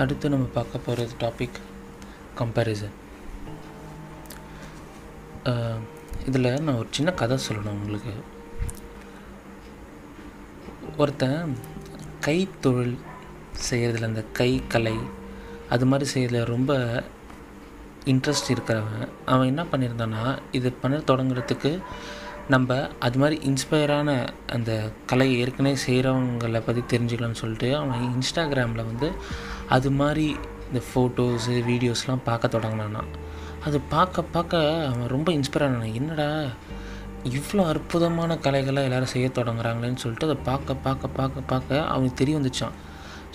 அடுத்து நம்ம பார்க்க போகிறது டாபிக் கம்பேரிசன் இதில் நான் ஒரு சின்ன கதை சொல்லணும் உங்களுக்கு. ஒருத்தன் கைத்தொழில் செய்கிறதுல அந்த கை கலை அது மாதிரி செய்கிறதுல ரொம்ப இன்ட்ரெஸ்ட் இருக்கிறவன். அவன் என்ன பண்ணியிருந்தான்னா இது பண்ண தொடங்குறதுக்கு நம்ம அது மாதிரி இன்ஸ்பயரான அந்த கலையை ஏற்கனவே செய்கிறவங்கள பற்றி தெரிஞ்சுக்கலாம்னு சொல்லிட்டு அவன் இன்ஸ்டாகிராமில் வந்து அது மாதிரி இந்த ஃபோட்டோஸு வீடியோஸ்லாம் பார்க்க தொடங்கினானா அது பார்க்க பார்க்க அவன் ரொம்ப இன்ஸ்பயர் ஆனான். என்னடா இவ்வளோ அற்புதமான கலைகளை எல்லோரும் செய்ய தொடங்குறாங்களேன்னு சொல்லிட்டு அதை பார்க்க பார்க்க பார்க்க பார்க்க அவனுக்கு தெரிய வந்துச்சான்.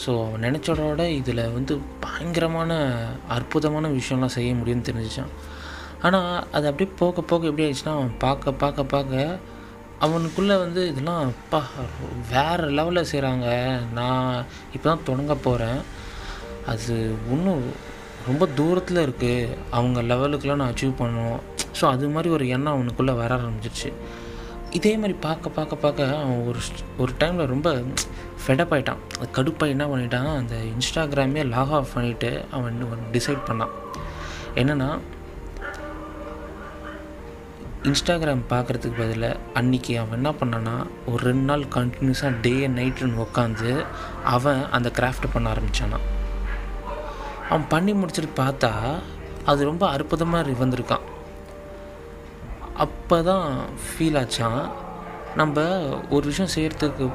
ஸோ அவன் நினச்சோட இதில் வந்து பயங்கரமான அற்புதமான விஷயம்லாம் செய்ய முடியும்னு தெரிஞ்சிச்சான். ஆனால் அது அப்படியே போக போக எப்படி ஆயிடுச்சுன்னா அவன் பார்க்க பார்க்க பார்க்க அவனுக்குள்ளே வந்து இதெல்லாம் அப்பா வேறு லெவலில் செய்கிறாங்க நான் இப்போ தான் தொடங்க போகிறேன் அது இன்னும் ரொம்ப தூரத்தில் இருக்குது அவங்க லெவலுக்குலாம் நான் அச்சீவ் பண்ணணும். ஸோ அது மாதிரி ஒரு எண்ணம் அவனுக்குள்ளே வர ஆரம்பிச்சிருச்சு. இதே மாதிரி பார்க்க பார்க்க பார்க்க அவன் ஒரு ஒரு டைமில் ரொம்ப ஃபெடப் ஆகிட்டான் அது கடுப்பாக என்ன பண்ணிட்டான் அந்த இன்ஸ்டாகிராமே லாக் ஆஃப் பண்ணிவிட்டு அவன் டிசைட் பண்ணான். என்னென்னா இன்ஸ்டாகிராம் பார்க்குறதுக்கு பதிலாக அன்றைக்கி அவன் என்ன பண்ணான்னா ஒரு ரெண்டு நாள் கண்டினியூஸாக டே அண்ட் நைட்டுன்னு உட்காந்து அவன் அந்த கிராஃப்ட் பண்ண ஆரம்பித்தானான் அவன் பண்ணி முடிச்சுட்டு பார்த்தா அது ரொம்ப அற்புதமாக வந்திருக்கான் அப்போ தான் ஃபீல் ஆச்சான் நம்ம ஒரு விஷயம் செய்கிறதுக்கு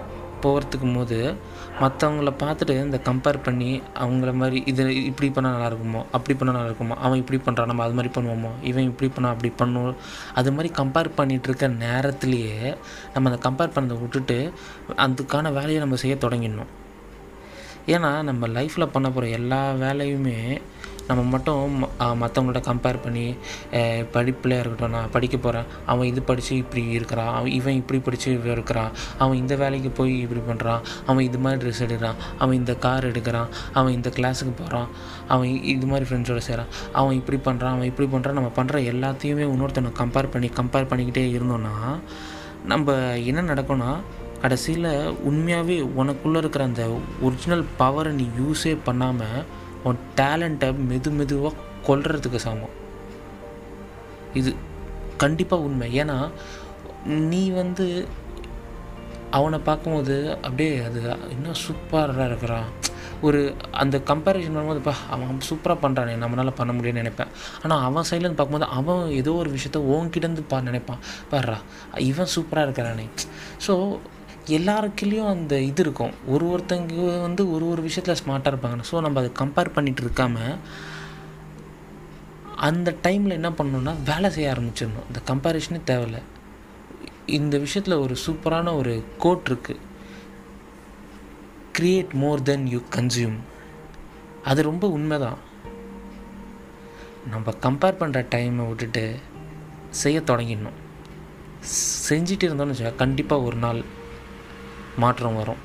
போகிறதுக்கு போது மற்றவங்கள பார்த்துட்டு இந்த கம்பேர் பண்ணி அவங்கள மாதிரி இது இப்படி பண்ணால் நல்லா இருக்குமோ அப்படி பண்ணால் நல்லா இருக்குமோ அவன் இப்படி பண்ணுறான் நம்ம அது மாதிரி பண்ணுவோமோ இவன் இப்படி பண்ணால் அப்படி பண்ணுவோம் அது மாதிரி கம்பேர் பண்ணிகிட்டு இருக்க நேரத்துலேயே நம்ம அந்த கம்பேர் பண்ணதை விட்டுட்டு அதுக்கான வேலையை நம்ம செய்ய தொடங்கிடணும். ஏன்னா நம்ம லைஃப்பில் பண்ண போகிற எல்லா வேலையுமே நம்ம மட்டும் மற்றவங்களோட கம்பேர் பண்ணி படிப்பில் இருக்கட்டும் நான் படிக்க போகிறேன் அவன் இது படித்து இப்படி இருக்கிறான். அவன் இவன் இப்படி படித்து இவன் இருக்கிறான். அவன் இந்த வேலைக்கு போய் இப்படி பண்ணுறான் அவன் இது மாதிரி ட்ரெஸ் எடுக்கிறான். அவன் இந்த கார் எடுக்கிறான். அவன் இந்த கிளாஸுக்கு போகிறான் அவன் இது மாதிரி ஃப்ரெண்ட்ஸோட செய்கிறான் அவன் இப்படி பண்ணுறான் அவன் இப்படி பண்ணுறான் நம்ம பண்ணுற எல்லாத்தையுமே இன்னொருத்தனை கம்பேர் பண்ணி கம்பேர் பண்ணிக்கிட்டே இருந்தோன்னா நம்ம என்ன நடக்கும்னா கடைசியில் உண்மையாகவே உனக்குள்ளே இருக்கிற அந்த ஒரிஜினல் பவரை நீ யூஸே பண்ணாமல் உன் டேலண்ட்டை மெது மெதுவாக கொல்றதுக்கு சமம். இது கண்டிப்பாக உண்மை. ஏன்னா நீ வந்து அவனை பார்க்கும்போது அப்படியே அது இன்னும் சூப்பராக இருக்கிறான் ஒரு அந்த கம்பேரிசன் பண்ணும்போதுப்பா அவன் சூப்பராக பண்ணுறானே நம்மளால் பண்ண முடியும்னு நினைப்பேன். ஆனால் அவன் சைட்லேருந்து பார்க்கும்போது அவன் ஏதோ ஒரு விஷயத்த ஓங்கிட்டேருந்து பா நினைப்பான். பாடுறா இவன் சூப்பராக இருக்கிறானே. ஸோ எல்லாருக்குள்ளேயும் அந்த இது இருக்கும். ஒரு ஒருத்தங்க வந்து ஒரு ஒரு விஷயத்தில் ஸ்மார்ட்டாக இருப்பாங்க. ஸோ நம்ம அதை கம்பேர் பண்ணிகிட்டு இருக்காமல் அந்த டைமில் என்ன பண்ணணுன்னா வேலை செய்ய ஆரம்பிச்சிடணும். இந்த கம்பேரிஷனே தேவையில்லை. இந்த விஷயத்தில் ஒரு சூப்பரான ஒரு கோட் இருக்குது create more than you consume அது ரொம்ப உண்மைதான். நம்ம கம்பேர் பண்ணுற டைமை விட்டுட்டு செய்ய தொடங்கிடணும். செஞ்சிட்டு இருந்தோம்னு வச்சுக்கோங்க கண்டிப்பாக ஒரு நாள் மாற்றம் வரும்.